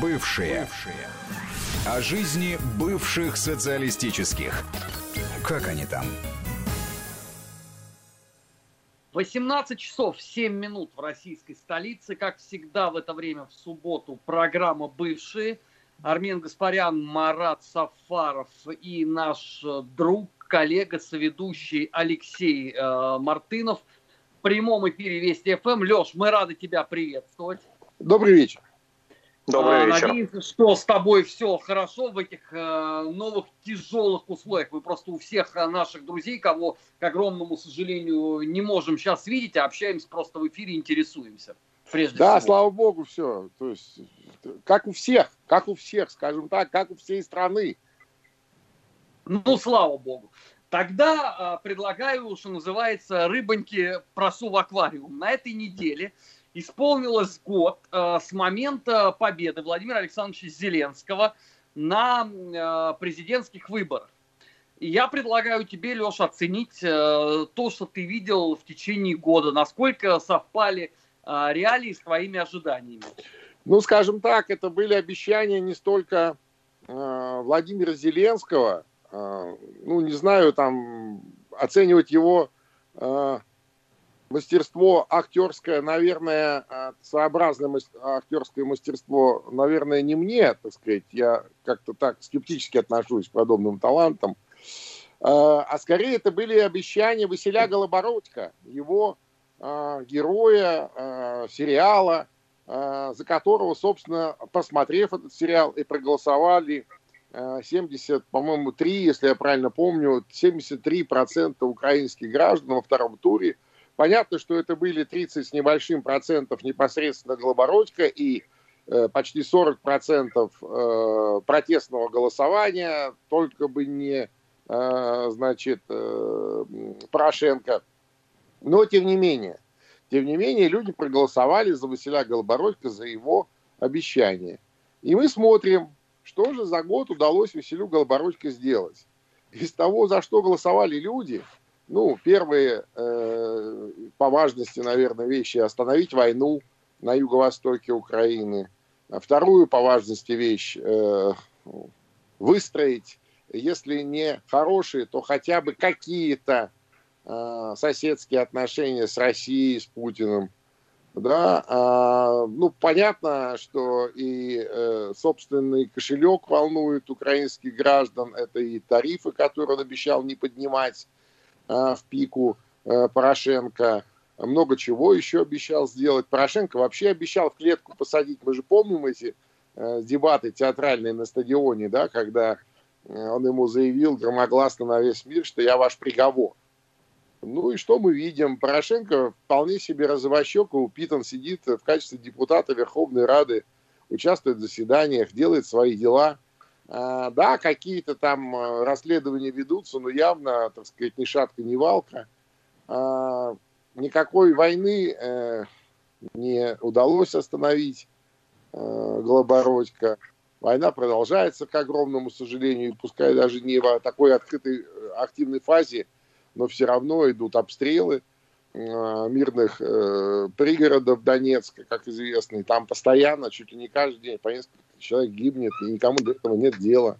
Бывшие. Бывшие. О жизни бывших социалистических. Как они там? 18 часов 7 минут в российской столице. Как всегда в это время в субботу программа «Бывшие». Армен Гаспарян, Марат Сафаров и наш друг, коллега, соведущий Алексей э, Мартынов в прямом эфире Вести ФМ. Леш, мы рады тебя приветствовать. Добрый вечер. Добрый а, вечер. Надеемся, что с тобой все хорошо в этих э, новых тяжелых условиях. Мы просто у всех э, наших друзей, кого, к огромному сожалению, не можем сейчас видеть, а общаемся просто в эфире, интересуемся. Прежде да, всего. слава богу, все. То есть, как у всех, как у всех, скажем так, как у всей страны. Ну, слава богу. Тогда э, предлагаю, что называется, рыбоньки просу в аквариум. На этой неделе исполнилось год э, с момента победы Владимира Александровича Зеленского на э, президентских выборах. Я предлагаю тебе, Леша, оценить э, то, что ты видел в течение года, насколько совпали реалии с твоими ожиданиями. Ну, скажем так, это были обещания не столько э, Владимира Зеленского, э, ну, не знаю, там, оценивать его мастерство актерское, наверное, а, своеобразное актерское мастерство, наверное, не мне, так сказать. Я как-то так скептически отношусь к подобным талантам. А, а скорее это были обещания Василя Голобородько, его а, героя сериала, за которого, собственно, посмотрев этот сериал и проголосовали 70, по-моему, 3, если я правильно помню, 73% украинских граждан во втором туре – Понятно, что это были 30 с небольшим процентов непосредственно Голобородько и э, почти 40 процентов э, протестного голосования, только бы не, э, значит, э, Порошенко. Но, тем не менее, тем не менее, люди проголосовали за Василя Голобородько, за его обещание. И мы смотрим, что же за год удалось Василю Голобородько сделать. Из того, за что голосовали люди – ну, первые э, по важности, наверное, вещи – остановить войну на юго-востоке Украины. А вторую по важности вещь э, – выстроить, если не хорошие, то хотя бы какие-то э, соседские отношения с Россией, с Путиным. Да, а, ну, понятно, что и э, собственный кошелек волнует украинских граждан, это и тарифы, которые он обещал не поднимать, в пику э, Порошенко, много чего еще обещал сделать. Порошенко вообще обещал в клетку посадить. Мы же помним эти э, дебаты театральные на стадионе, да, когда он ему заявил громогласно на весь мир, что я ваш приговор. Ну и что мы видим? Порошенко вполне себе розовощек и упитан, сидит в качестве депутата Верховной Рады, участвует в заседаниях, делает свои дела – а, да, какие-то там э, расследования ведутся, но явно, так сказать, ни шатка, ни валка. А, никакой войны э, не удалось остановить э, Голобородько. Война продолжается, к огромному сожалению, пускай даже не в такой открытой, активной фазе, но все равно идут обстрелы мирных пригородов Донецка, как известно, и там постоянно, чуть ли не каждый день, по несколько человек гибнет, и никому до этого нет дела.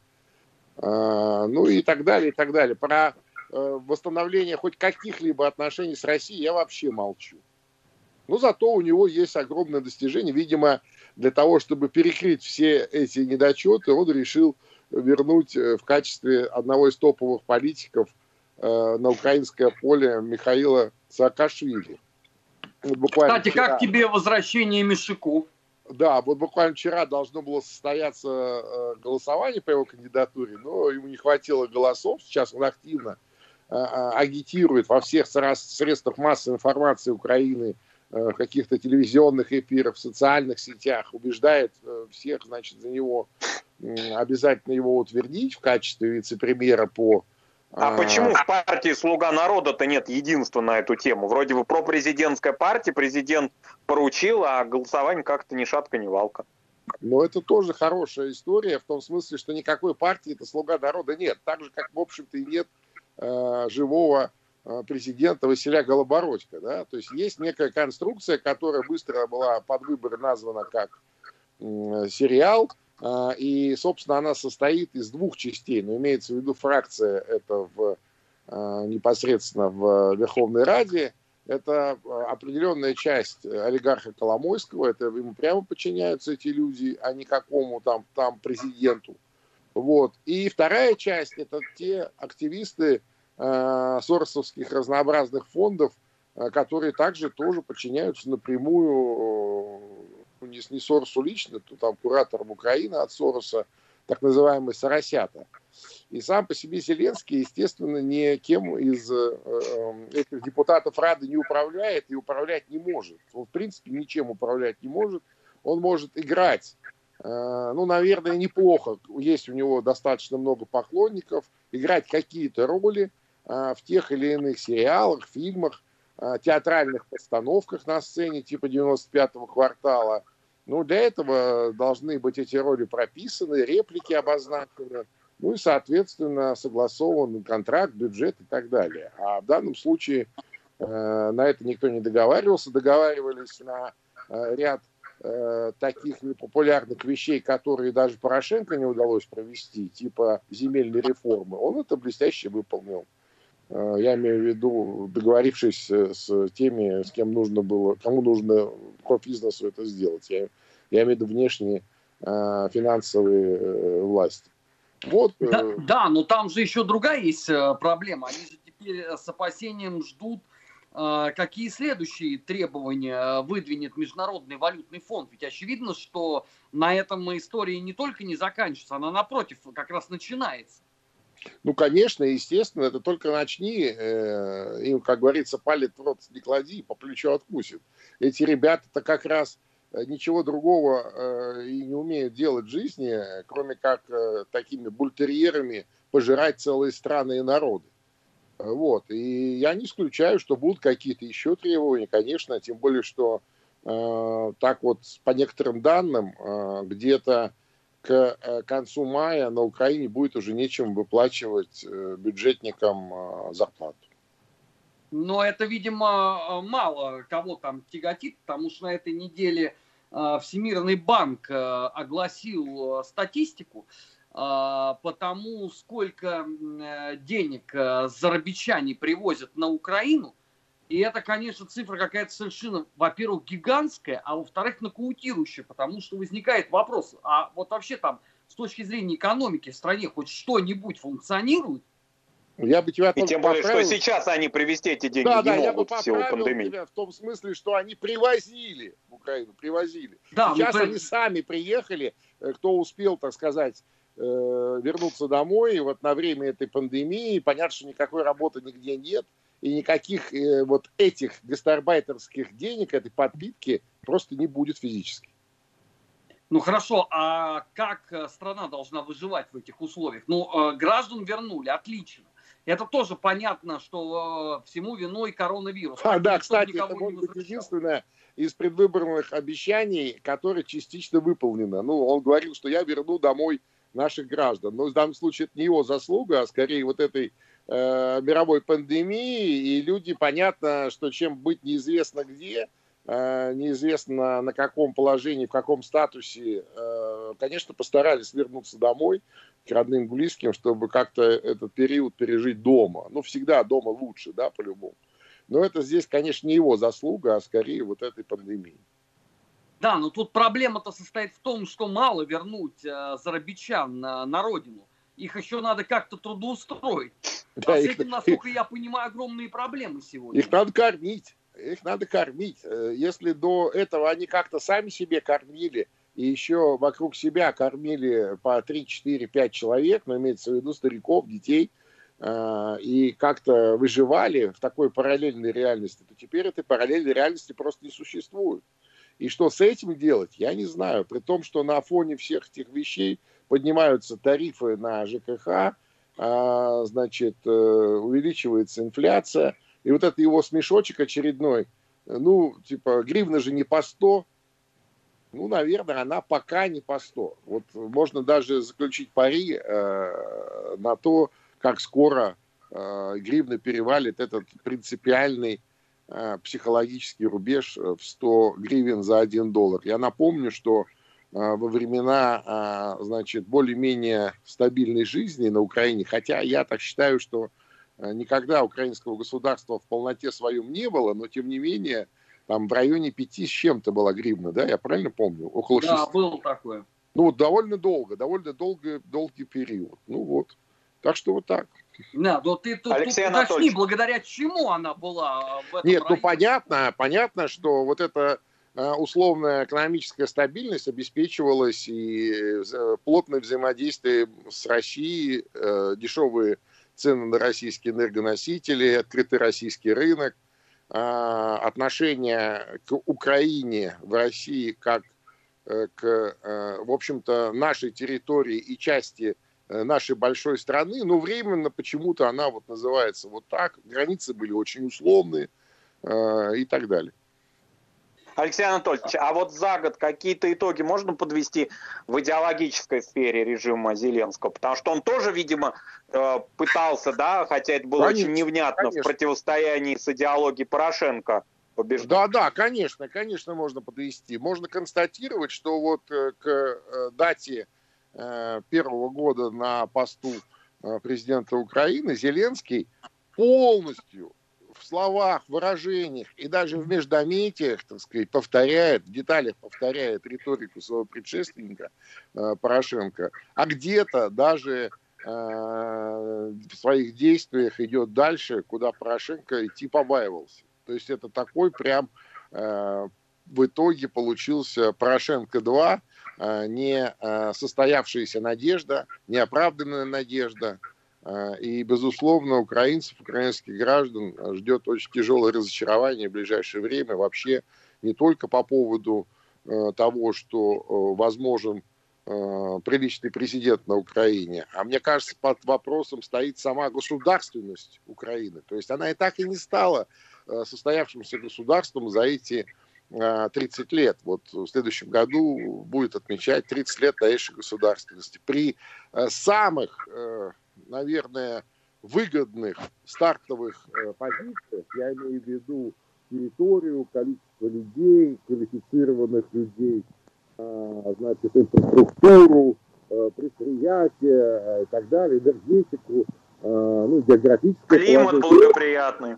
А, ну и так далее, и так далее. Про э, восстановление хоть каких-либо отношений с Россией я вообще молчу. Но зато у него есть огромное достижение. Видимо, для того, чтобы перекрыть все эти недочеты, он решил вернуть э, в качестве одного из топовых политиков э, на украинское поле Михаила Саакашвили. Вот Кстати, вчера... как тебе возвращение Мишику? Да, вот буквально вчера должно было состояться э, голосование по его кандидатуре, но ему не хватило голосов. Сейчас он активно э, э, агитирует во всех средствах массовой информации Украины, в каких-то телевизионных эфирах, в социальных сетях, убеждает всех, значит, за него обязательно его утвердить в качестве вице-премьера по а, а почему в партии «Слуга народа»-то нет единства на эту тему? Вроде бы пропрезидентская партия, президент поручил, а голосование как-то ни шатка, ни валка. Но это тоже хорошая история, в том смысле, что никакой партии это «Слуга народа» нет. Так же, как, в общем-то, и нет э, живого э, президента Василия Голобородько. Да? То есть есть некая конструкция, которая быстро была под выборы названа как сериал, и, собственно, она состоит из двух частей, но имеется в виду фракция это в, непосредственно в Верховной Раде, это определенная часть олигарха Коломойского, это ему прямо подчиняются эти люди, а не какому там, там президенту. Вот. И вторая часть – это те активисты соросовских разнообразных фондов, которые также тоже подчиняются напрямую э, не, не Соросу лично, то там куратором Украины от Сороса, так называемый Соросята. И сам по себе Зеленский, естественно, никем из э, э, этих депутатов Рады не управляет и управлять не может. Он, в принципе, ничем управлять не может. Он может играть Э, ну, наверное, неплохо. Есть у него достаточно много поклонников, играть какие-то роли в тех или иных сериалах, фильмах, театральных постановках на сцене типа 95-го квартала. Ну, для этого должны быть эти роли прописаны, реплики обозначены, ну и, соответственно, согласован контракт, бюджет и так далее. А в данном случае на это никто не договаривался, договаривались на ряд Э, таких непопулярных вещей, которые даже Порошенко не удалось провести, типа земельной реформы, он это блестяще выполнил. Э, я имею в виду, договорившись с теми, с кем нужно было, кому нужно по бизнесу это сделать. Я, я имею в виду внешние э, финансовые власти. Вот. Да, да, но там же еще другая есть проблема. Они же теперь с опасением ждут какие следующие требования выдвинет Международный валютный фонд? Ведь очевидно, что на этом история не только не заканчивается, она напротив как раз начинается. Ну, конечно, естественно, это только начни, э, им, как говорится, палец в рот не клади, по плечу откусит. Эти ребята-то как раз э, ничего другого э, и не умеют делать в жизни, кроме как э, такими бультерьерами пожирать целые страны и народы. Вот. И я не исключаю, что будут какие-то еще требования, конечно, тем более, что э, так вот, по некоторым данным, э, где-то к э, концу мая на Украине будет уже нечем выплачивать э, бюджетникам э, зарплату. Но это, видимо, мало кого там тяготит, потому что на этой неделе Всемирный банк огласил статистику, а, потому сколько денег зарабичане привозят на Украину, и это, конечно, цифра какая-то совершенно, во-первых, гигантская, а во-вторых, нокаутирующая, потому что возникает вопрос, а вот вообще там с точки зрения экономики в стране хоть что-нибудь функционирует? Я бы тебя И тем более, поправил. что сейчас они привезти эти деньги да, не да, могут я бы в силу пандемии. Тебя в том смысле, что они привозили в Украину, привозили. Да, сейчас мы... они сами приехали, э, кто успел, так сказать, Э, вернуться домой вот на время этой пандемии. Понятно, что никакой работы нигде нет, и никаких э, вот этих гастарбайтерских денег, этой подпитки просто не будет физически. Ну хорошо, а как э, страна должна выживать в этих условиях? Ну, граждан вернули, отлично. Это тоже понятно, что всему виной коронавирус. А, да, кстати, это может быть единственное из предвыборных обещаний, которое частично выполнено. Ну, он говорил, что я верну домой наших граждан. Но в данном случае это не его заслуга, а скорее вот этой э, мировой пандемии. И люди, понятно, что чем быть неизвестно где, э, неизвестно на каком положении, в каком статусе, э, конечно, постарались вернуться домой к родным, близким, чтобы как-то этот период пережить дома. Ну, всегда дома лучше, да, по-любому. Но это здесь, конечно, не его заслуга, а скорее вот этой пандемии. Да, но тут проблема-то состоит в том, что мало вернуть э, зарабичан на, на родину. Их еще надо как-то трудоустроить. Да, а их, с этим, насколько их, я понимаю, огромные проблемы сегодня. Их надо кормить. Их надо кормить. Э, если до этого они как-то сами себе кормили, и еще вокруг себя кормили по 3, 4, 5 человек, но имеется в виду стариков, детей, э, и как-то выживали в такой параллельной реальности, то теперь этой параллельной реальности просто не существует. И что с этим делать, я не знаю. При том, что на фоне всех этих вещей поднимаются тарифы на ЖКХ, а, значит, э, увеличивается инфляция. И вот это его смешочек очередной, ну, типа, гривна же не по 100, ну, наверное, она пока не по 100. Вот можно даже заключить пари э, на то, как скоро э, гривна перевалит этот принципиальный Э, психологический рубеж э, в 100 гривен за 1 доллар. Я напомню, что во времена, значит, более-менее стабильной жизни на Украине, хотя я так считаю, что никогда украинского государства в полноте своем не было, но тем не менее там в районе пяти с чем-то была гривна, да, я правильно помню? Около да, 6. было такое. Ну, вот довольно долго, довольно долго, долгий период. Ну вот. Так что вот так. Да, но ты тут, Алексей тут уточни, благодаря чему она была в этом Нет, ну, районе. ну понятно, понятно, что вот эта э, условная экономическая стабильность обеспечивалась и э, плотное взаимодействие с Россией, э, дешевые цены на российские энергоносители, открытый российский рынок, отношение к Украине в России как к, в общем-то, нашей территории и части Э, нашей большой страны, но временно почему-то она вот называется вот так, границы были очень условные э, и так далее. Алексей Анатольевич, а вот за год какие-то итоги можно подвести в идеологической сфере режима Зеленского? Потому что он тоже, видимо, э, пытался, да, хотя это было конечно, очень невнятно, конечно. в противостоянии с идеологией Порошенко побеждать. Да, да, конечно, конечно, можно подвести. Можно констатировать, что вот к дате Э, первого года на посту э, президента Украины Зеленский полностью словах, выражениях и даже в междометиях, так сказать, повторяет, в деталях повторяет риторику своего предшественника э, Порошенко, а где-то даже в своих действиях идет дальше, куда Порошенко идти побаивался. То есть это такой прям в итоге получился Порошенко 2, Э, не э, состоявшаяся надежда, неоправданная надежда. Э, и, безусловно, украинцев, украинских граждан ждет очень тяжелое разочарование в ближайшее время вообще не только по поводу того, что возможен приличный президент на Украине, а мне кажется, под вопросом стоит сама государственность Украины. То есть она и так и не стала состоявшимся государством за эти 30 лет. Вот в следующем году будет отмечать 30 лет новейшей государственности. При самых, наверное, выгодных стартовых э, позициях, я имею в виду территорию, количество людей, квалифицированных людей, значит, инфраструктуру, предприятия и так далее, энергетику, ну, географическое Климат благоприятный.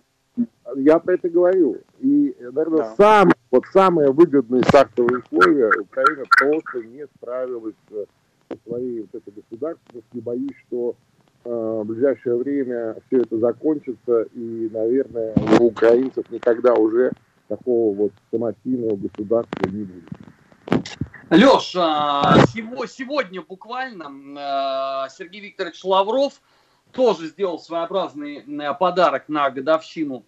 Я про это говорю. И, наверное, да. сам, вот самые выгодные стартовые условия Украина просто не справилась со своей вот этой государственностью. Боюсь, что э, в ближайшее время все это закончится, и, наверное, у украинцев никогда уже такого вот самостийного государства не будет. Леш, сегодня буквально э, Сергей Викторович Лавров тоже сделал своеобразный э, подарок на годовщину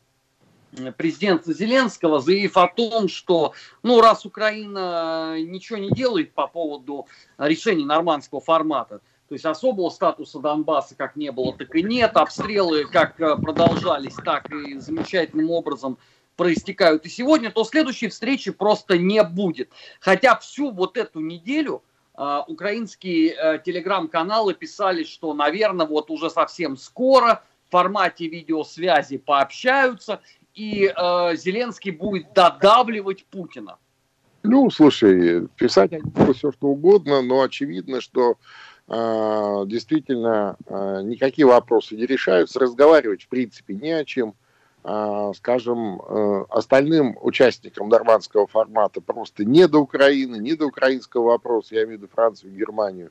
президента Зеленского, заявив о том, что, ну, раз Украина ничего не делает по поводу решений нормандского формата, то есть особого статуса Донбасса как не было, так и нет, обстрелы как э, продолжались, так и замечательным образом проистекают и сегодня, то следующей встречи просто не будет. Хотя всю вот эту неделю э, украинские э, телеграм-каналы писали, что, наверное, вот уже совсем скоро в формате видеосвязи пообщаются, и э, Зеленский будет додавливать Путина? Ну, слушай, писать все что угодно, но очевидно, что действительно э, никакие вопросы не решаются, разговаривать в принципе не о чем. Э, скажем, э, остальным участникам нормандского формата просто не до Украины, не до украинского вопроса, я имею в виду Францию Германию.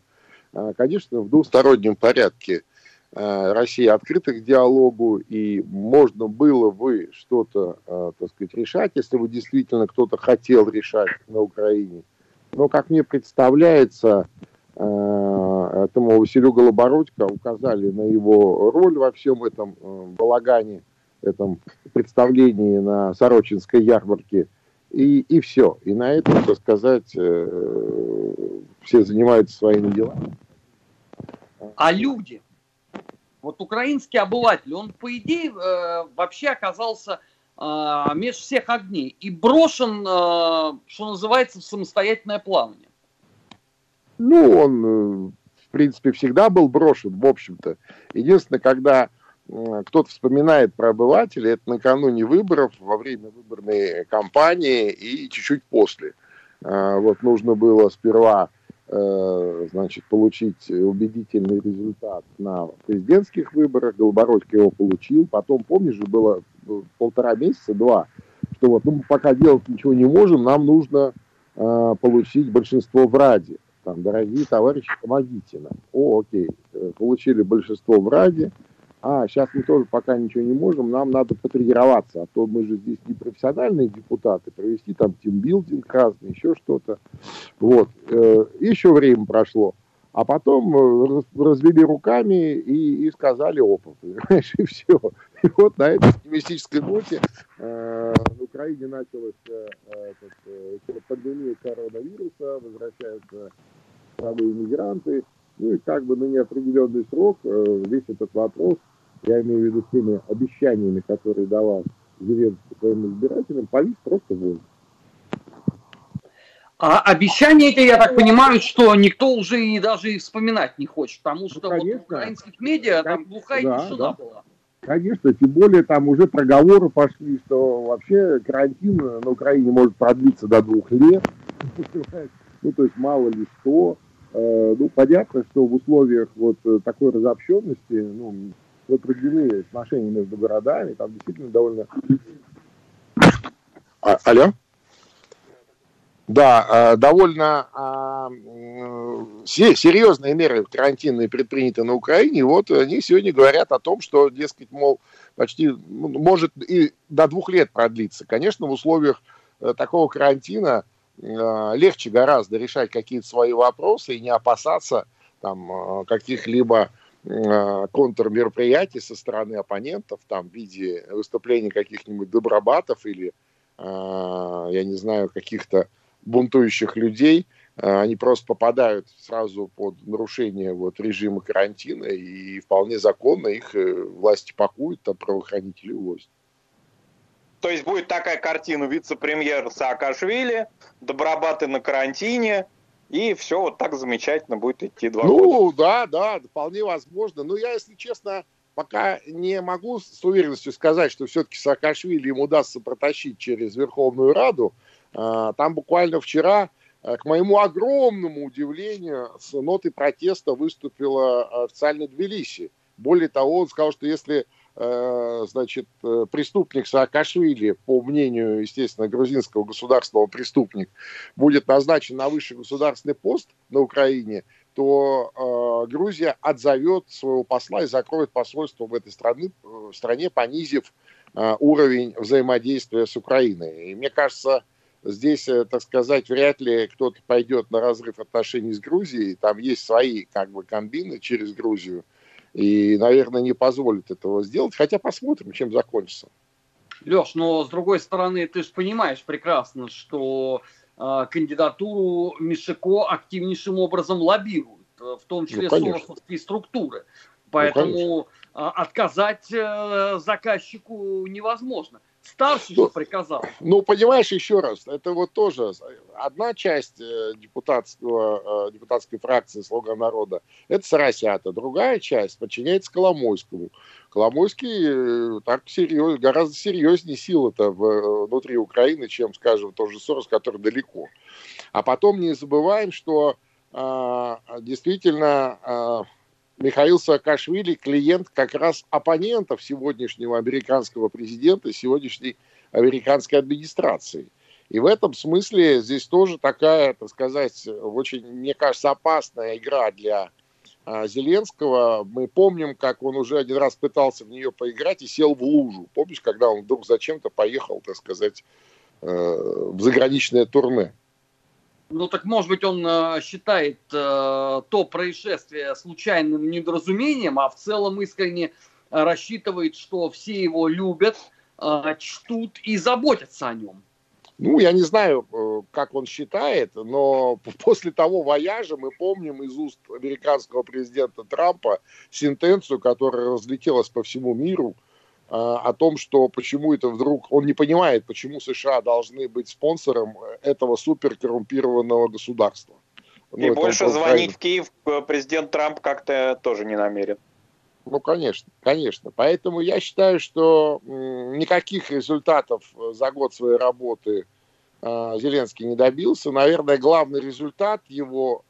Конечно, в двустороннем порядке – Россия открыта к диалогу, и можно было бы что-то, так сказать, решать, если бы действительно кто-то хотел решать на Украине. Но, как мне представляется, этому Василю Голобородько указали на его роль во всем этом балагане, этом представлении на Сорочинской ярмарке, и, и все. И на этом, так сказать, все занимаются своими делами. А люди? Вот украинский обыватель, он, по идее, э, вообще оказался э, меж всех огней и брошен, э, что называется, в самостоятельное плавание. Ну, он, в принципе, всегда был брошен, в общем-то. Единственное, когда кто-то вспоминает про обывателя, это накануне выборов, во время выборной кампании и чуть-чуть после. Вот нужно было сперва значит, получить убедительный результат на президентских выборах. Голобородько его получил. Потом, помнишь же, было полтора месяца, два, что вот, ну, пока делать ничего не можем, нам нужно получить большинство в Раде. Там, дорогие товарищи, помогите нам. О, окей, получили большинство в Раде, а, сейчас мы тоже пока ничего не можем, нам надо потренироваться, а то мы же здесь не профессиональные депутаты, провести там тимбилдинг разный, еще что-то. Вот, э, еще время прошло. А потом э, развели руками и, и сказали опыт, понимаешь, и все. И вот на этой оптимистической ноте э, в Украине началась э, э, пандемия коронавируса, возвращаются самые иммигранты, ну и как бы на неопределенный срок э, весь этот вопрос я имею в виду теми обещаниями, которые давал Зеленский своим избирателям, повис просто в. А обещания эти, я так понимаю, что никто уже и даже и вспоминать не хочет, потому что ну, конечно, вот в украинских медиа там глухая да, тишина да. была. Конечно, тем более там уже проговоры пошли, что вообще карантин на Украине может продлиться до двух лет. Ну, то есть мало ли что. Э, ну, понятно, что в условиях вот такой разобщенности, ну, запряжены отношения между городами, там действительно довольно... А, алло? Да, а, довольно а, серьезные меры карантинные предприняты на Украине. Вот они сегодня говорят о том, что, дескать, мол, почти может и до двух лет продлиться. Конечно, в условиях э, такого карантина э, легче гораздо решать какие-то свои вопросы и не опасаться там э, каких-либо Э, контрмероприятий со стороны оппонентов, там, в виде выступлений каких-нибудь добробатов или, э, я не знаю, каких-то бунтующих людей, э, они просто попадают сразу под нарушение вот, режима карантина, и вполне законно их власти пакуют, там правоохранители увозят. То есть будет такая картина, вице-премьер Саакашвили, добробаты на карантине, и все вот так замечательно будет идти два ну, года. Ну, да, да, вполне возможно. Но я, если честно, пока не могу с уверенностью сказать, что все-таки Саакашвили им удастся протащить через Верховную Раду. А, там буквально вчера, а, к моему огромному удивлению, с нотой протеста выступила официально Тбилиси. Более того, он сказал, что если значит, э, преступник Саакашвили, по мнению, естественно, грузинского государственного преступник, будет назначен на высший государственный пост на Украине, то э, Грузия отзовет своего посла и закроет посольство в этой стране, в стране понизив э, уровень взаимодействия с Украиной. И мне кажется, здесь, э, так сказать, вряд ли кто-то пойдет на разрыв отношений с Грузией. Там есть свои как бы комбины через Грузию – и, наверное, не позволит этого сделать. Хотя посмотрим, чем закончится. Леш, но с другой стороны, ты же понимаешь прекрасно, что э, кандидатуру Мишико активнейшим образом лоббируют, э, в том числе ну, соросовские структуры. Поэтому ну, отказать э, заказчику невозможно. Старший ну, же приказал. Ну, понимаешь, еще раз, это вот тоже одна часть э, депутатского, э, депутатской фракции «Слуга народа» – это Сарасята, другая часть подчиняется Коломойскому. Коломойский э, так серьез, гораздо серьезнее сила-то внутри Украины, чем, скажем, тот же Сорос, который далеко. А потом не забываем, что а, действительно а, Михаил Саакашвили клиент как раз оппонентов сегодняшнего американского президента, сегодняшней американской администрации. И в этом смысле здесь тоже такая, так сказать, очень, мне кажется, опасная игра для а, Зеленского. Мы помним, как он уже один раз пытался в нее поиграть и сел в лужу. Помнишь, когда он вдруг зачем-то поехал, так сказать, э, в заграничное турне? Ну так может быть он э, считает э, то происшествие случайным недоразумением, а в целом искренне рассчитывает, что все его любят, э, чтут и заботятся о нем. Ну, я не знаю, э, как он считает, но после того вояжа мы помним из уст американского президента Трампа сентенцию, которая разлетелась по всему миру, о том, что почему это вдруг, он не понимает, почему США должны быть спонсором этого суперкоррумпированного государства. Ну, И больше звонить в Киев э, президент Трамп как-то тоже не намерен. Ну, конечно, конечно. Поэтому я считаю, что никаких результатов за год своей работы Зеленский не добился. Наверное, главный результат его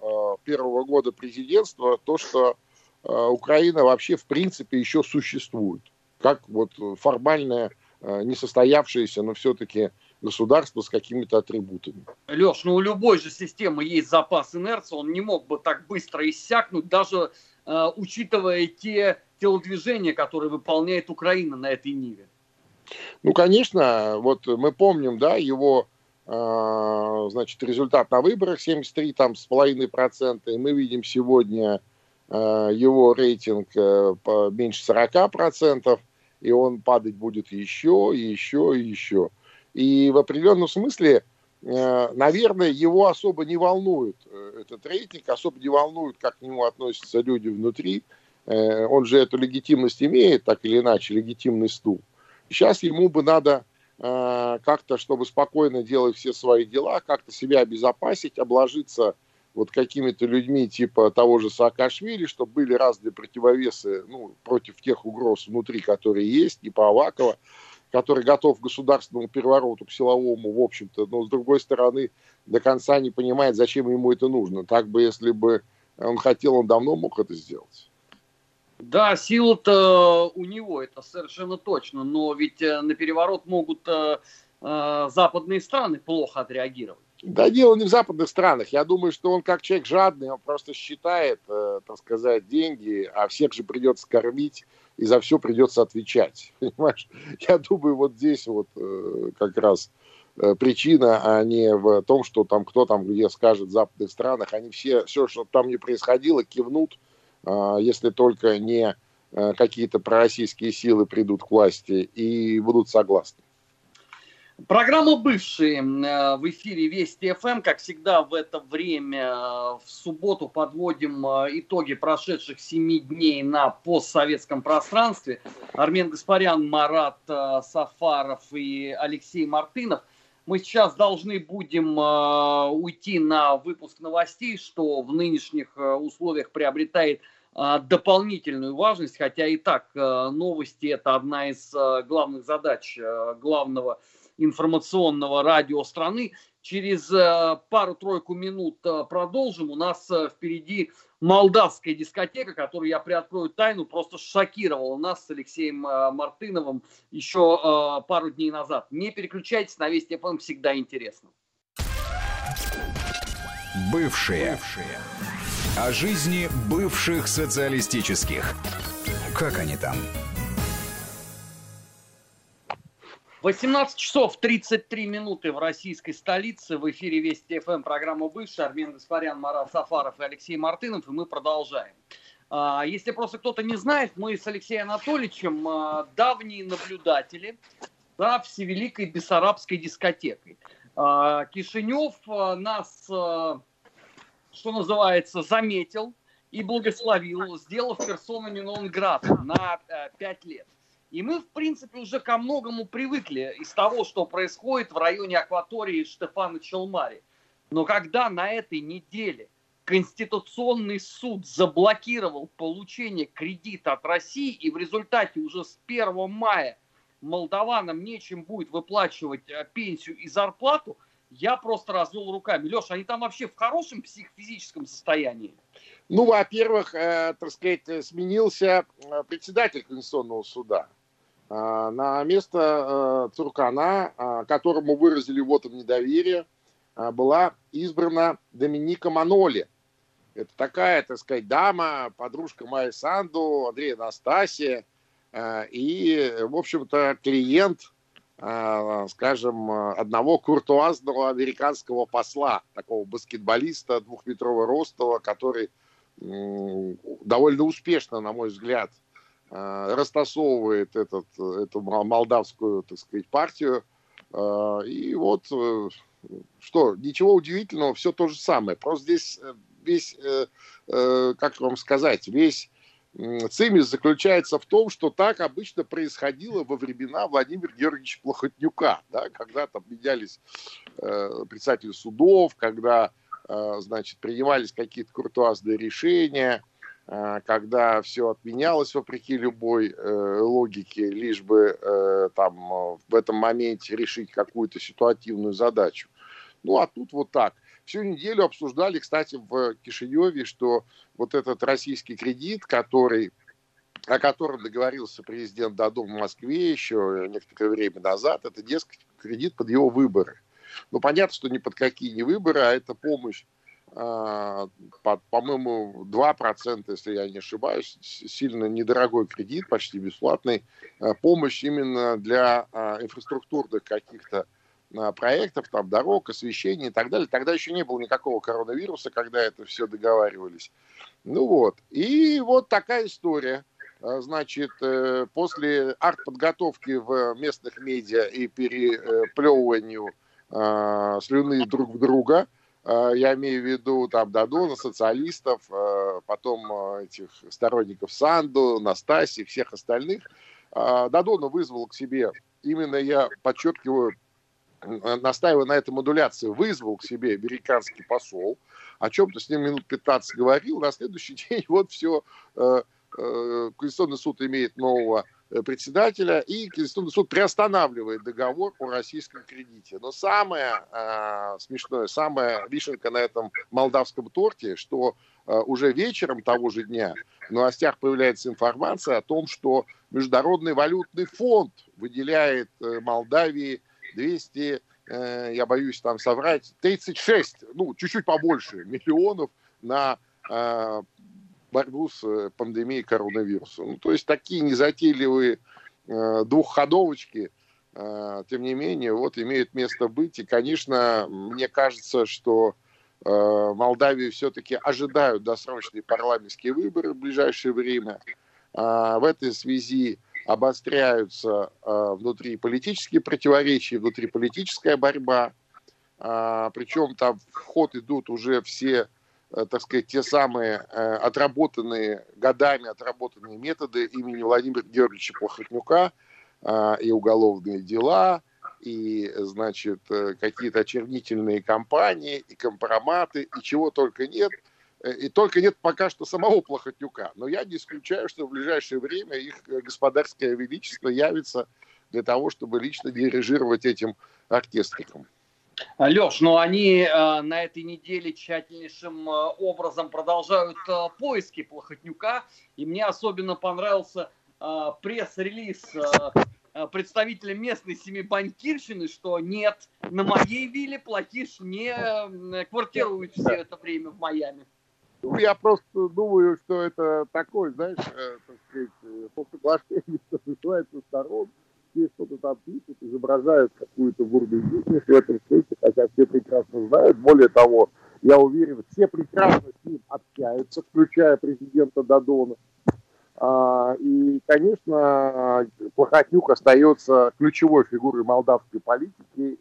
первого года президентства то, что Украина вообще в принципе еще существует. Как вот формальная, несостоявшаяся, но все-таки государство с какими-то атрибутами. Леш, ну у любой же системы есть запас инерции, он не мог бы так быстро иссякнуть, даже э, учитывая те телодвижения, которые выполняет Украина на этой ниве. Ну, конечно, вот мы помним, да, его, э, значит, результат на выборах 73 там с половиной процента, и мы видим сегодня э, его рейтинг э, меньше 40 процентов, и он падать будет еще, и еще, и еще. И в определенном смысле, э, наверное, его особо не волнует э, этот рейтинг, особо не волнует, как к нему относятся люди внутри. Э, он же эту легитимность имеет, так или иначе, легитимный стул. Сейчас ему бы надо как-то, чтобы спокойно делать все свои дела, как-то себя обезопасить, обложиться вот какими-то людьми типа того же Саакашвили, чтобы были разные противовесы ну, против тех угроз внутри, которые есть, типа Авакова который готов к государственному перевороту, к силовому, в общем-то, но с другой стороны до конца не понимает, зачем ему это нужно. Так бы, если бы он хотел, он давно мог это сделать. Да, сила-то у него, это совершенно точно, но ведь э, на переворот могут э, э, западные страны плохо отреагировать. Да дело не в западных странах. Я думаю, что он как человек жадный, он просто считает, э, так сказать, деньги, а всех же придется кормить и за все придется отвечать. Понимаешь? Я думаю, вот здесь вот э, как раз э, причина, а не в том, что там кто там где скажет в западных странах. Они все, все, что там не происходило, кивнут, э, если только не э, какие-то пророссийские силы придут к власти и будут согласны. Программа «Бывшие» э, в эфире Вести ФМ. Как всегда в это время э, в субботу подводим э, итоги прошедших семи дней на постсоветском пространстве. Армен Гаспарян, Марат Сафаров и Алексей Мартынов. Мы сейчас должны будем уйти на выпуск новостей, что в нынешних условиях приобретает дополнительную важность, хотя и так новости это одна из главных задач главного информационного радио страны. Через э, пару-тройку минут э, продолжим. У нас э, впереди молдавская дискотека, которую я приоткрою тайну, просто шокировала нас с Алексеем Мартыновым еще пару дней назад. Не переключайтесь, на Вести ФМ всегда интересно. Бывшие. Бывшие. О жизни бывших социалистических. Как они там? 18 часов 33 минуты в российской столице. В эфире Вести ФМ программа «Бывший». Армен Гаспарян, Марат Сафаров и Алексей Мартынов. И мы продолжаем. А, если просто кто-то не знает, мы с Алексеем Анатольевичем а, давние наблюдатели за Всевеликой Бессарабской дискотекой. А, Кишинев нас, что называется, заметил и благословил, сделав персону Минонград на 5 лет. И мы, в принципе, уже ко многому привыкли из того, что происходит в районе акватории Штефана Челмари. Но когда на этой неделе Конституционный суд заблокировал получение кредита от России, и в результате уже с 1 мая молдаванам нечем будет выплачивать э, пенсию и зарплату, я просто развел руками. Леша, они там вообще в хорошем психофизическом состоянии? Ну, во-первых, э, так сказать, сменился э, председатель Конституционного суда. Э, на место э, Цуркана, э, которому выразили вотом недоверие, была избрана Доминика Маноли. Это такая, так сказать, дама, подружка Майи Санду, Андрея Настасия и, в общем-то, клиент, скажем, одного куртуазного американского посла, такого баскетболиста двухметрового роста, который довольно успешно, на мой взгляд, растасовывает этот, эту молдавскую, так сказать, партию. Э, и вот э, что, ничего удивительного, все то же самое. Просто здесь весь, как вам сказать, весь цимис заключается в том, что так обычно происходило во времена Владимира Георгиевича Плохотнюка, да, когда там менялись председатели судов, когда, значит, принимались какие-то куртуазные решения – Э, когда все отменялось вопреки любой э, логике, лишь бы э, там в этом моменте решить какую-то ситуативную задачу. Ну, а тут вот так. Всю неделю обсуждали, кстати, в Кишиневе, что вот этот российский кредит, который о котором договорился президент Дадон в Москве еще некоторое время назад, это, дескать, кредит под его выборы. Ну, понятно, что ни под какие не выборы, а это помощь по-моему, 2%, если я не ошибаюсь, сильно недорогой кредит, почти бесплатный, а, помощь именно для а, инфраструктурных каких-то проектов, там, дорог, освещения и так далее. Тогда еще не было никакого коронавируса, когда это все договаривались. Ну вот. И вот такая история. Значит, э, после артподготовки в местных медиа и переплевыванию слюны друг в друга – я имею в виду там Дадона, социалистов, э, потом э, этих сторонников Санду, Настаси, всех остальных. Дадона вызвал к себе, именно я подчеркиваю, настаивая на этой модуляции, вызвал к себе американский посол, о чем-то с ним минут 15 говорил, на следующий день вот все, Конституционный суд имеет нового Э, председателя, и Конституционный суд приостанавливает договор о российском кредите. Но самое э, смешное, самая вишенка на этом молдавском торте, что э, уже вечером того же дня в новостях появляется информация о том, что Международный валютный фонд выделяет э, Молдавии 200, э, я боюсь там соврать, 36, ну, чуть-чуть побольше миллионов на э, борьбу с э, пандемией коронавируса. Ну, то есть такие незатейливые э, двухходовочки, э, тем не менее, вот имеют место быть. И, конечно, мне кажется, что Молдавии все-таки ожидают досрочные парламентские выборы в ближайшее время. Э, в этой связи обостряются э, внутриполитические противоречия, внутриполитическая борьба. Э, причем там в ход идут уже все так сказать, те самые э, отработанные, годами отработанные методы имени Владимира Георгиевича Плохотнюка э, и уголовные дела, и, значит, какие-то очернительные кампании, и компроматы, и чего только нет. И только нет пока что самого Плохотнюка. Но я не исключаю, что в ближайшее время их господарское величество явится для того, чтобы лично дирижировать этим оркестриком. Леш, но они э, на этой неделе тщательнейшим э, образом продолжают э, поиски Плохотнюка. И мне особенно понравился э, пресс-релиз э, представителя местной семьи банкирщины, что нет, на моей вилле Плохиш не э, квартирует все это время в Майами. Ну, я просто думаю, что это такой, знаешь, э, так сказать, э, по соглашению, что называется, сторон, все что-то там пишут, изображают какую-то бурную деятельность в этом смысле, хотя все прекрасно знают. Более того, я уверен, все прекрасно с ним общаются, включая президента Дадона. А, и, конечно, Плохотнюк остается ключевой фигурой молдавской политики,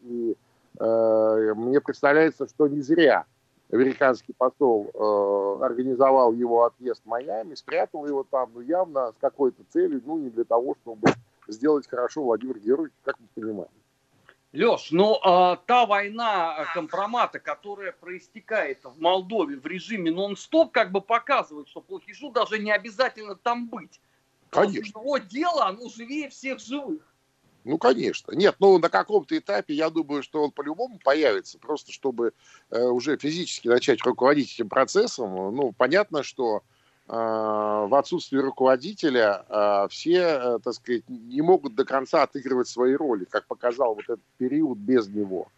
и э, мне представляется, что не зря американский посол э, организовал его отъезд в Майами, спрятал его там, ну, явно с какой-то целью, ну, не для того, чтобы сделать хорошо Владимир Георгиевич, как мы понимаем. Леш, ну а, та война компромата, которая проистекает в Молдове в режиме нон-стоп, как бы показывает, что Плохишу даже не обязательно там быть. Конечно. Его дело, оно живее всех живых. Ну, конечно. Нет, ну, на каком-то этапе, я думаю, что он по-любому появится, просто чтобы э, уже физически начать руководить этим процессом. Ну, понятно, что в отсутствии руководителя а, все, э, так сказать, не могут до конца отыгрывать свои роли, как показал вот этот период без него.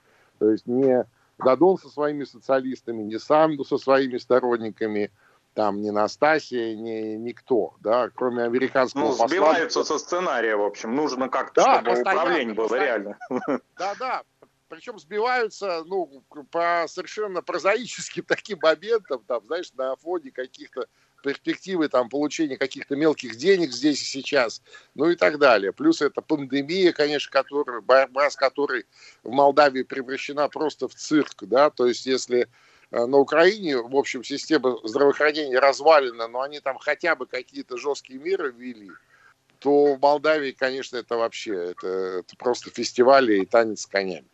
То есть не Дадон со своими социалистами, не Санду со своими сторонниками, там ни Настасия, ни никто, да, кроме американского Ну, сбиваются посла... со сценария, в общем. Нужно как-то, да, чтобы управление было реально. Да-да, причем сбиваются, ну, по совершенно прозаическим таким моментам, там, знаешь, на фоне каких-то перспективы там, получения каких-то мелких денег здесь и сейчас, ну и так далее. Плюс это пандемия, конечно, которая, борьба с которой в Молдавии превращена просто в цирк, да, то есть если э, на Украине, в общем, система здравоохранения развалена, но они там хотя бы какие-то жесткие меры ввели, то в Молдавии, конечно, это вообще, это, это просто фестивали и танец с конями.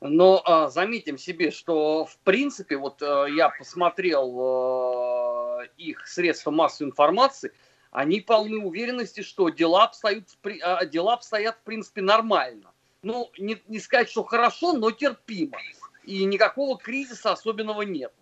Но а, заметим себе, что в принципе, вот а, я посмотрел а, их средства массовой информации, они полны уверенности, что дела обстоят, а, дела обстоят в принципе нормально. Ну, не, не сказать, что хорошо, но терпимо. и никакого кризиса особенного нет.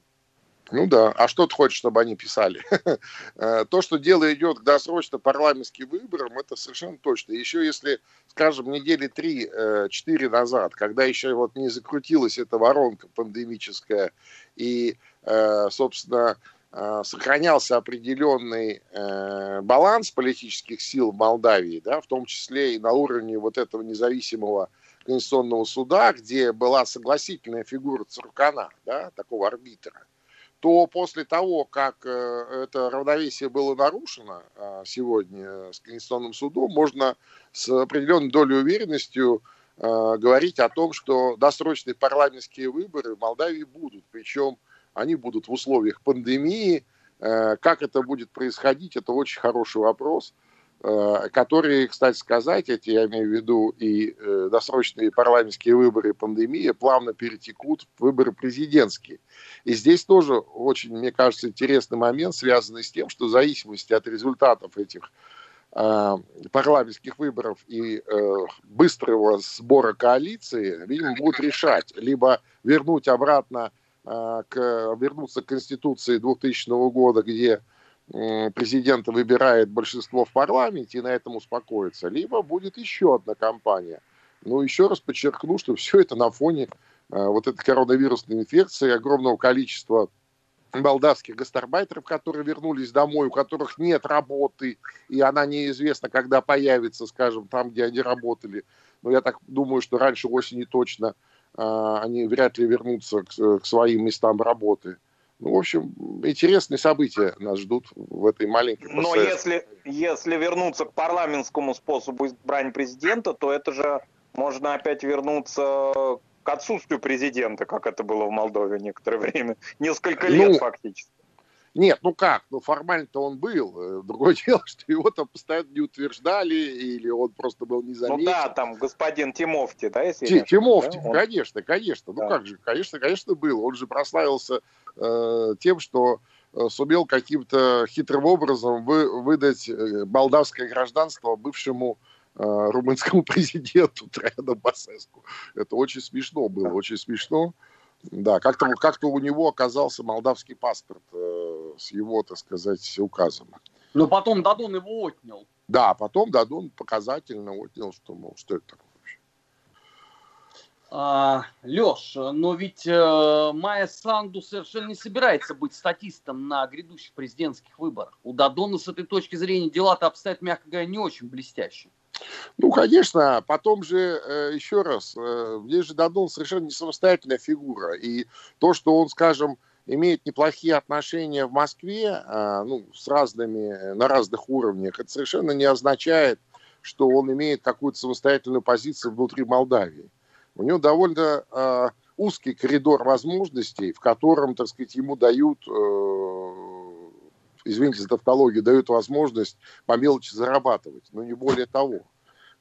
Ну да, а что ты хочешь, чтобы они писали? Э, то, что дело идет к досрочно парламентским выборам, это совершенно точно. Еще если, скажем, недели три-четыре назад, когда еще вот не закрутилась эта воронка пандемическая, и, э, собственно, э, сохранялся определенный баланс политических сил в Молдавии, да, в том числе и на уровне вот этого независимого Конституционного суда, где была согласительная фигура Цуркана, да, такого арбитра, то после того, как э, это равновесие было нарушено а, сегодня с Конституционным судом, можно с определенной долей уверенностью а, говорить о том, что досрочные парламентские выборы в Молдавии будут. Причем они будут в условиях пандемии. Э, как это будет происходить, это очень хороший вопрос. Э, которые, кстати сказать, эти, я имею в виду и э, досрочные парламентские выборы и пандемия, плавно перетекут в выборы президентские. И здесь тоже очень, мне кажется, интересный момент, связанный с тем, что в зависимости от результатов этих э, парламентских выборов и быстрого сбора коалиции, видимо, будут решать либо вернуть обратно, к, вернуться к Конституции 2000 года, где президента выбирает большинство в парламенте и на этом успокоится, либо будет еще одна кампания. Но еще раз подчеркну, что все это на фоне э, вот этой коронавирусной инфекции, огромного количества молдавских гастарбайтеров, которые вернулись домой, у которых нет работы, и она неизвестна, когда появится, скажем, там, где они работали. Но я так думаю, что раньше осени точно э, они вряд ли вернутся к своим местам работы. Ну, в общем, интересные события нас ждут в этой маленькой Но если, если вернуться к парламентскому способу избрания президента, то это же можно опять вернуться к отсутствию президента, как это было в Молдове некоторое время. Несколько лет ну, фактически. Нет, ну как, ну формально-то он был. Э, другое дело, что его там постоянно не утверждали, или он просто был незаметен. Ну да, там господин Тимофти, да, если Ти, Тимофти, да? конечно, конечно. Ну да. Ну как же, конечно, конечно был. Он же прославился э, тем, что э, сумел каким-то хитрым образом вы, выдать э, молдавское гражданство бывшему э, румынскому президенту Траяну Басеску. Это очень смешно было, очень смешно. Да, как-то как у него оказался молдавский паспорт э, с его, так сказать, указом. Но потом Дадон его отнял. Да, потом Дадон показательно отнял, что, мол, что это такое вообще. А, Леш, но ведь э, Майя Санду совершенно не собирается быть статистом на грядущих президентских выборах. У Дадона с этой точки зрения дела-то обстоят, мягко говоря, не очень блестяще. Ну, конечно, потом же, э, еще раз, э, здесь же Дадон совершенно не самостоятельная фигура. И то, что он, скажем, имеет неплохие отношения в Москве, а, ну, с разными, на разных уровнях, это совершенно не означает, что он имеет какую-то самостоятельную позицию внутри Молдавии. У него довольно э, узкий коридор возможностей, в котором, так сказать, ему дают, э, извините за тавтологию, дают возможность по мелочи зарабатывать, но не более того.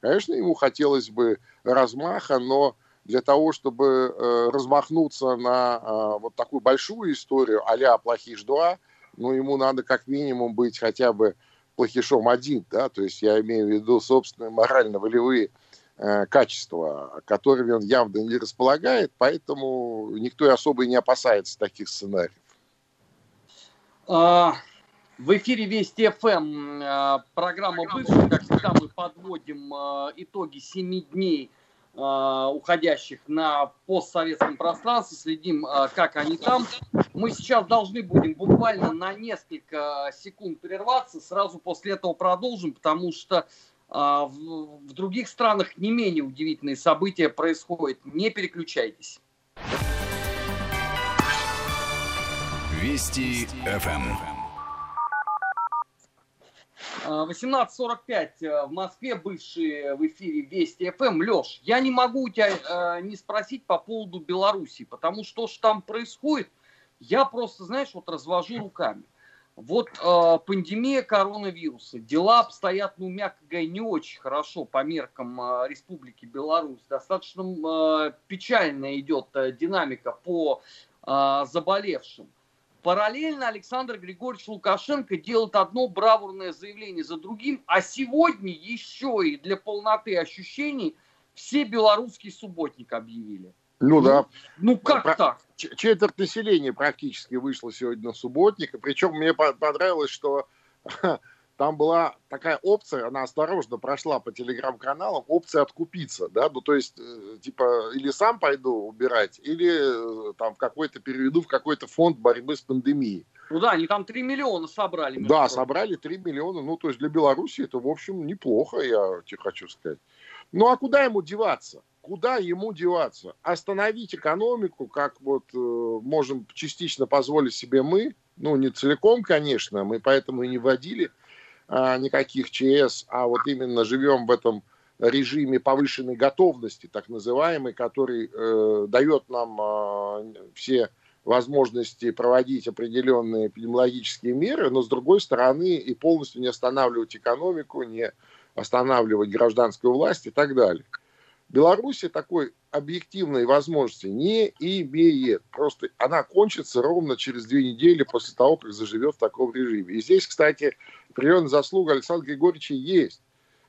Конечно, ему хотелось бы размаха, но для того, чтобы э, размахнуться на э, вот такую большую историю а-ля «Плохиш-2», ну, ему надо как минимум быть хотя бы плохишом один, да, то есть я имею в виду собственные морально-волевые э, качества, которыми он явно не располагает, поэтому никто особо и не опасается таких сценариев. А, в эфире Вести ФМ. Э, программа «Бывшая». Как всегда, мы подводим э, итоги семи дней э, уходящих на постсоветском пространстве, следим, как они там. Мы сейчас должны будем буквально на несколько секунд прерваться, сразу после этого продолжим, потому что в, в других странах не менее удивительные события происходят. Не переключайтесь. Вести ФМ. 18.45 э, в Москве, бывший в эфире Вести ФМ. Леш, я не могу у тебя э, не спросить по поводу Беларуси, потому что что там происходит, я просто, знаешь, вот развожу руками. Вот э, пандемия коронавируса, дела обстоят, ну, мягко говоря, не очень хорошо по меркам э, Республики Беларусь. Достаточно э, печально идет э, динамика по э, заболевшим. Параллельно Александр Григорьевич Лукашенко делает одно бравурное заявление за другим, а сегодня еще и для полноты ощущений все белорусский субботник объявили. Ну, ну да. Ну как Про... так? Четверть населения практически вышло сегодня на субботник. Причем мне понравилось, что там была такая опция, она осторожно прошла по телеграм-каналам, опция откупиться, да, ну то есть, э, типа, или сам пойду убирать, или э, там какой-то переведу в какой-то фонд борьбы с пандемией. Ну да, они там 3 миллиона собрали. Да, прочим. собрали 3 миллиона, ну то есть для Беларуси это, в общем, неплохо, я тебе хочу сказать. Ну а куда ему деваться? Куда ему деваться? Остановить экономику, как вот э, можем частично позволить себе мы, ну не целиком, конечно, мы поэтому и не вводили никаких ЧС, а вот именно живем в этом режиме повышенной готовности, так называемый, который э, дает нам э, все возможности проводить определенные эпидемиологические меры, но с другой стороны и полностью не останавливать экономику, не останавливать гражданскую власть и так далее. Беларуси такой объективной возможности не имеет. Просто она кончится ровно через две недели после того, как заживет в таком режиме. И здесь, кстати, определенная заслуга Александра Григорьевича есть.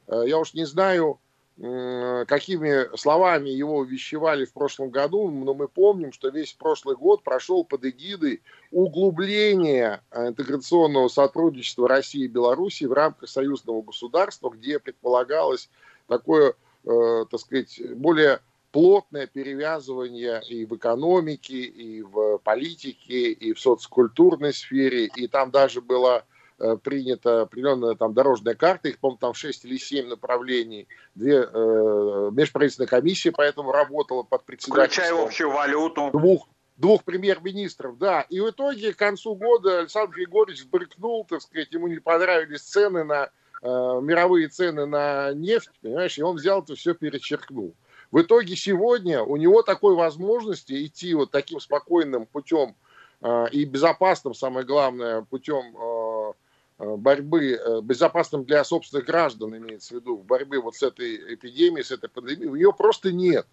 Э, я уж не знаю, какими словами его увещевали в прошлом году, но мы помним, что весь прошлый год прошел под эгидой углубления интеграционного сотрудничества России и Беларуси в рамках союзного государства, где предполагалось такое, э, так сказать, более плотное перевязывание и в экономике, и в политике, и в социокультурной сфере, и там даже была Э, принята определенная там дорожная карта, их, по-моему, там 6 или 7 направлений, две э, межправительственная комиссия поэтому работала под председательством. Включая общую валюту. Двух, двух премьер-министров, да. И в итоге к концу года Александр Григорьевич брыкнул, так сказать, ему не понравились цены на э, мировые цены на нефть, понимаешь, и он взял это все перечеркнул. В итоге сегодня у него такой возможности идти вот таким спокойным путем э, и безопасным, самое главное, путем э, Э, борьбы, безопасным для собственных граждан, имеется в виду, борьбы вот с этой эпидемией, с этой пандемией, ее просто нет.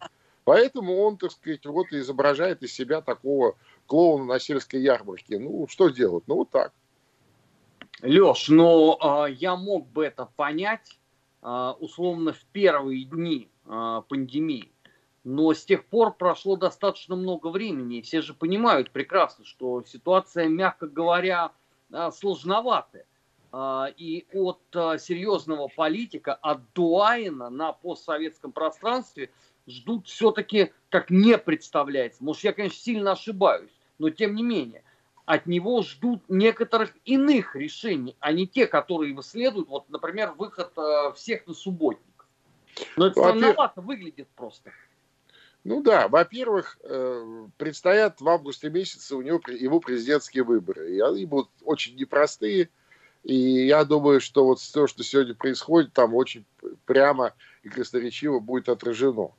Поэтому он, так сказать, вот изображает из себя такого клоуна на сельской ярмарке. Ну, что делать? Ну, вот так. Леш, ну, э, я мог бы это понять, э, условно, в первые дни пандемии. Но с тех пор прошло достаточно много времени, и все же понимают прекрасно, что ситуация, мягко говоря, э, сложноватая. А, и от а, серьезного политика, от Дуайна на постсоветском пространстве ждут все-таки, как не представляется. Может, я, конечно, сильно ошибаюсь, но тем не менее, от него ждут некоторых иных решений, а не те, которые следуют, вот, например, выход а, всех на субботник. Но это странновато выглядит просто. Ну да, во-первых, э, предстоят в августе месяце у него его президентские выборы. И они будут очень непростые. И я думаю, что вот все, что сегодня происходит, там очень прямо и красноречиво будет отражено.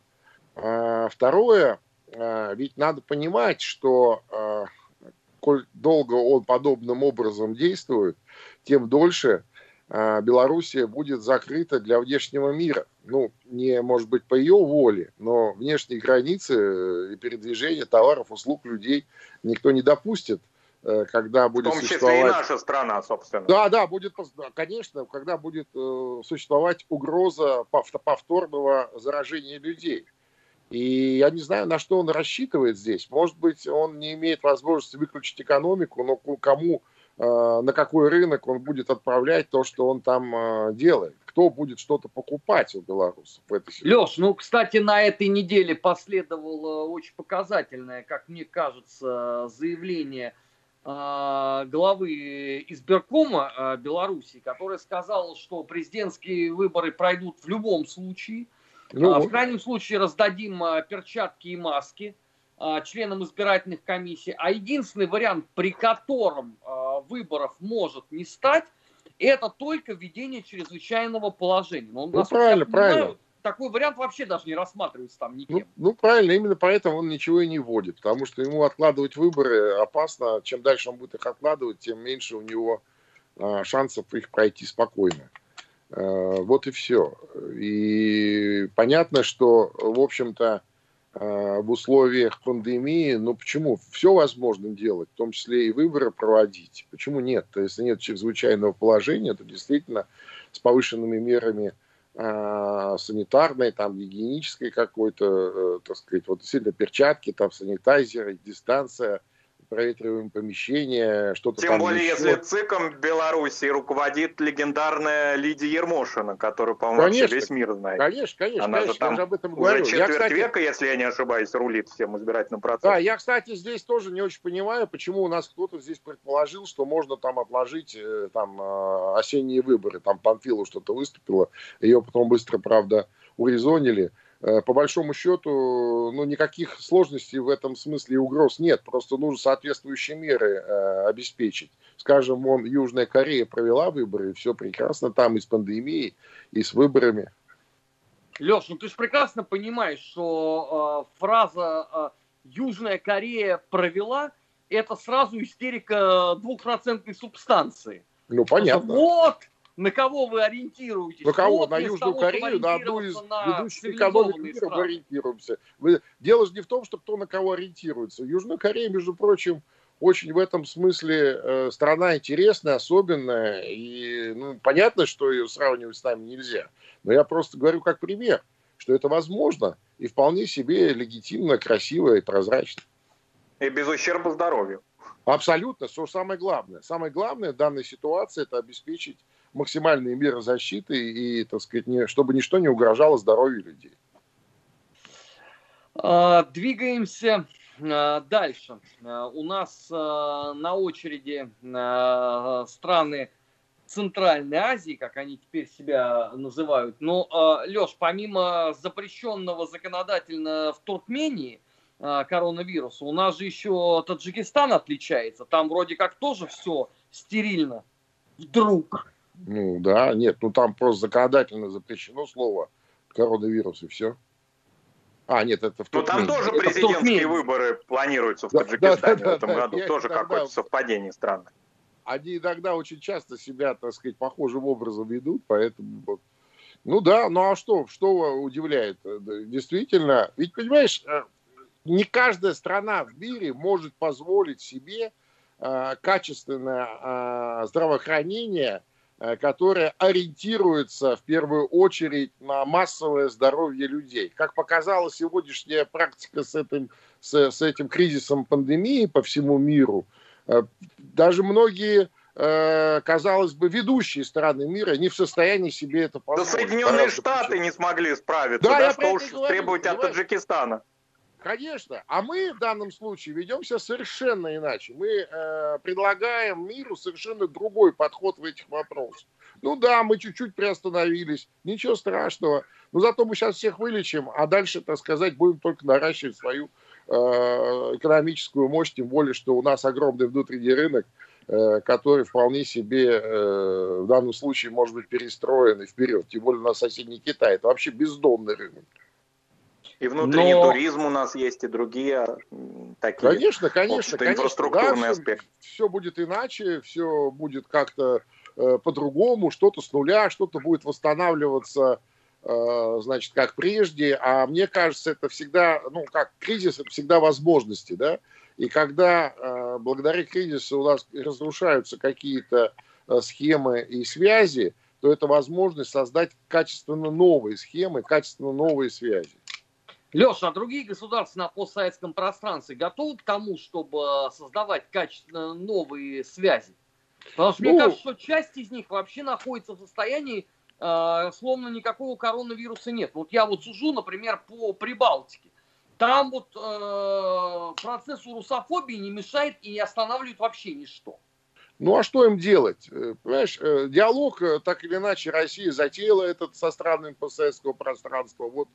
А, второе, а, ведь надо понимать, что а, коль долго он подобным образом действует, тем дольше Белоруссия будет закрыта для внешнего мира. Ну, не, может быть, по ее воле, но внешние границы э, и передвижение товаров, услуг, людей никто не допустит – Э, когда будет В том числе существовать... и наша страна, собственно. Да, да, будет, конечно, когда будет э, существовать угроза повторного заражения людей. И я не знаю, на что он рассчитывает здесь. Может быть, он не имеет возможности выключить экономику, но кому, на какой рынок он будет отправлять то, что он там делает. Кто будет что-то покупать у белорусов в этой ситуации? Леш, ну, кстати, на этой неделе последовало очень показательное, как мне кажется, заявление – а, главы избиркома а, Беларуси, которая сказала, что президентские выборы пройдут в любом случае. Ну, а, в крайнем случае раздадим перчатки и маски членам избирательных комиссий. А единственный вариант, при котором выборов может не стать, это только введение чрезвычайного положения. Но, ну, правильно, понимаю, правильно такой вариант вообще даже не рассматривается там никем. Ну, ну, правильно, именно поэтому он ничего и не вводит, потому что ему откладывать выборы опасно. Чем дальше он будет их откладывать, тем меньше у него а, шансов их пройти спокойно. А, вот и все. И понятно, что, в общем-то, а, в условиях пандемии, ну почему? Все возможно делать, в том числе и выборы проводить. Почему нет? То есть, если нет чрезвычайного положения, то действительно с повышенными мерами э, санитарной, там, гигиенической какой-то, э, так сказать, вот действительно перчатки, там, санитайзеры, дистанция – проветриваем помещения, что-то Тем там более, еще. если ЦИКом Беларуси руководит легендарная Лидия Ермошина, которая, по-моему, вообще весь мир знает. Конечно, конечно, Она конечно, же там я же об этом уже говорю. четверть Я, кстати, века, если я не ошибаюсь, рулит всем избирательным процессом. Да, я, кстати, здесь тоже не очень понимаю, почему у нас кто-то здесь предположил, что можно там отложить э, там э, осенние выборы. Там Панфилу что-то выступило, ее потом быстро, правда, урезонили. Э, по большому счету, ну, никаких сложностей в этом смысле и угроз нет. Просто нужно соответствующие меры э, обеспечить. Скажем, вон, Южная Корея провела выборы, и все прекрасно там и с пандемией, и с выборами. Леш, ну ты же прекрасно понимаешь, что э, фраза э, «Южная Корея провела» это сразу истерика двухпроцентной субстанции. Ну, понятно. Вот на кого вы ориентируетесь? На кого? Вот на Южную Корею, на одну из на ведущих экономик мира мы страны. ориентируемся. Вы- Дело же не в том, что кто на кого ориентируется. Южная Корея, между прочим, очень в этом смысле э, страна интересная, особенная. И ну, понятно, что ее сравнивать с нами нельзя. Но я просто говорю как пример, что это возможно и вполне себе легитимно, красиво и прозрачно. И без ущерба здоровью. Абсолютно, что самое главное. Самое главное в данной ситуации это обеспечить максимальные меры защиты и, так сказать, не, чтобы ничто не угрожало здоровью людей. А, Двигаемся а, дальше. А, У нас на очереди страны Центральной Азии, как они теперь себя называют. Но, Леш, помимо запрещенного законодательно в Туркмении коронавируса, у нас же еще Таджикистан отличается. Там вроде как тоже все стерильно. Вдруг. Ну да, нет, ну там просто законодательно запрещено слово коронавирус и все. А, нет, это в Но Ну, там Туркмении. тоже Это президентские Туркмении. выборы планируются в Да, Таджикистане да, да, в этом да, году. я Тоже какое-то совпадение странное. Они иногда очень часто себя, так сказать, похожим образом ведут, поэтому. Ну да, ну а что, что удивляет? Действительно, ведь понимаешь, э, не каждая страна в мире может позволить себе э, качественное э, здравоохранение, э, которое ориентируется в первую очередь на массовое здоровье людей. Как показала сегодняшняя практика с этим, с, с этим кризисом пандемии по всему миру, э, даже многие, э, казалось бы, ведущие страны мира не в состоянии себе это Да позволить. Соединенные Гораздо Штаты не смогли справиться. Да, Да, что уж говорю, требовать от? Таджикистана. Конечно. А мы в данном случае ведемся совершенно иначе. Мы э, предлагаем миру совершенно другой подход в этих вопросах. Ну да, мы чуть-чуть приостановились, ничего страшного. Но зато мы сейчас всех вылечим, а дальше, так сказать, будем только наращивать свою э, экономическую мощь, тем более, что у нас огромный внутренний рынок, э, который вполне себе э, в данном случае может быть перестроен и вперед. Тем более у нас соседний Китай. Это вообще бездонный рынок. И внутренний Но- туризм у нас есть, и другие такие. Конечно, конечно, конечно. инфраструктурный Да, аспект. Все будет иначе, все будет как-то э, по-другому, что-то с нуля, что-то будет восстанавливаться, э, значит, как прежде. А мне кажется, это всегда, ну, как кризис, это всегда возможности, да. И когда э, благодаря кризису у нас разрушаются какие-то э, схемы и связи, то это возможность создать качественно новые схемы, качественно новые связи. Леша, а другие государства на постсоветском пространстве готовы к тому, чтобы э, создавать качественно новые связи? Потому что мне Ну- кажется, что часть из них вообще находится в состоянии, э, словно никакого коронавируса нет. Вот я вот сужу, например, по Прибалтике. Там вот э, процессу русофобии не мешает и не останавливает вообще ничто. Ну а что им делать? Э, Понимаешь, э, диалог, э, так или иначе, Россия затеяла этот со странами постсоветского пространства. Вот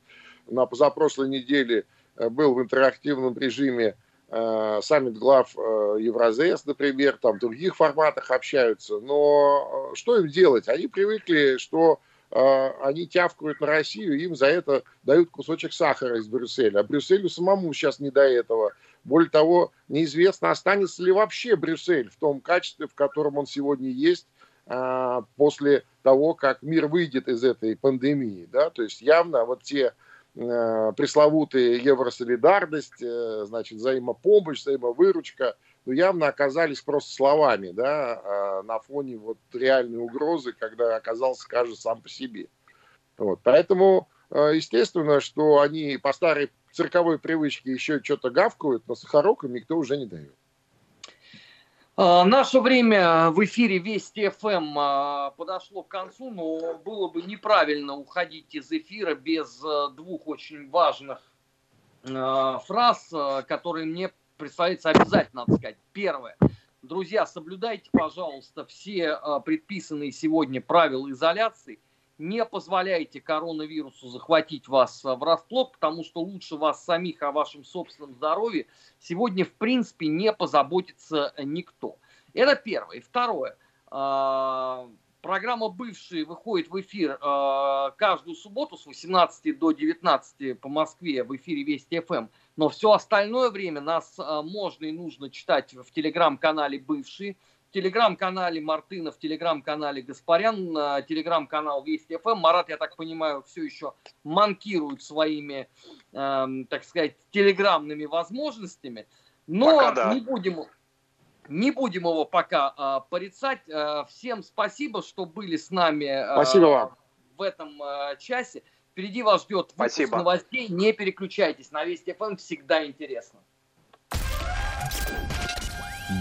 на позапрошлой неделе э, был в интерактивном режиме э, саммит глав э, Евразес, например, там в других форматах общаются. Но что им делать? Они привыкли, что они тявкают на Россию, им за это дают кусочек сахара из Брюсселя. А Брюсселю самому сейчас не до этого. Более того, неизвестно, останется ли вообще Брюссель в том качестве, в котором он сегодня есть, после того, как мир выйдет из этой пандемии. Да? То есть явно вот те пресловутые евросолидарность, э, значит, взаимопомощь, взаимовыручка, ну, явно оказались просто словами, да, а на фоне вот реальной угрозы, когда оказался каждый сам по себе. Вот, поэтому, э, естественно, что они по старой цирковой привычке еще что-то гавкают, но сахарок им никто уже не дает. А, наше время в эфире Вести ФМ а, подошло к концу, но было бы неправильно уходить из эфира без э, двух очень важных фраз, которые мне представляется обязательно надо сказать. Первое. Друзья, соблюдайте, пожалуйста, все предписанные сегодня правила изоляции – не позволяйте коронавирусу захватить вас а, врасплох, потому что лучше вас самих о вашем собственном здоровье сегодня, в принципе, не позаботится никто. Это первое. И второе. А, программа «Бывшие» выходит в эфир а, каждую субботу с 18 до 19 по Москве в эфире Вести ФМ. Но все остальное время нас можно и нужно читать в телеграм-канале «Бывшие», телеграм-канале Мартына, в телеграм-канале Гаспарян, на телеграм-канал Вести ФМ. Марат, я так понимаю, все еще манкирует своими, э, так сказать, телеграмными возможностями. Но пока да. не будем не будем его пока э, порицать. Э, всем спасибо, что были с нами э, спасибо вам. в этом э, часе. Впереди вас ждет выпуск спасибо. новостей. Не переключайтесь. На Вести ФМ всегда интересно.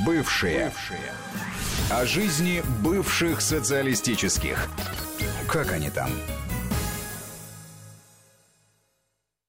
Бывшие. Бывшие. О жизни бывших социалистических. Как они там?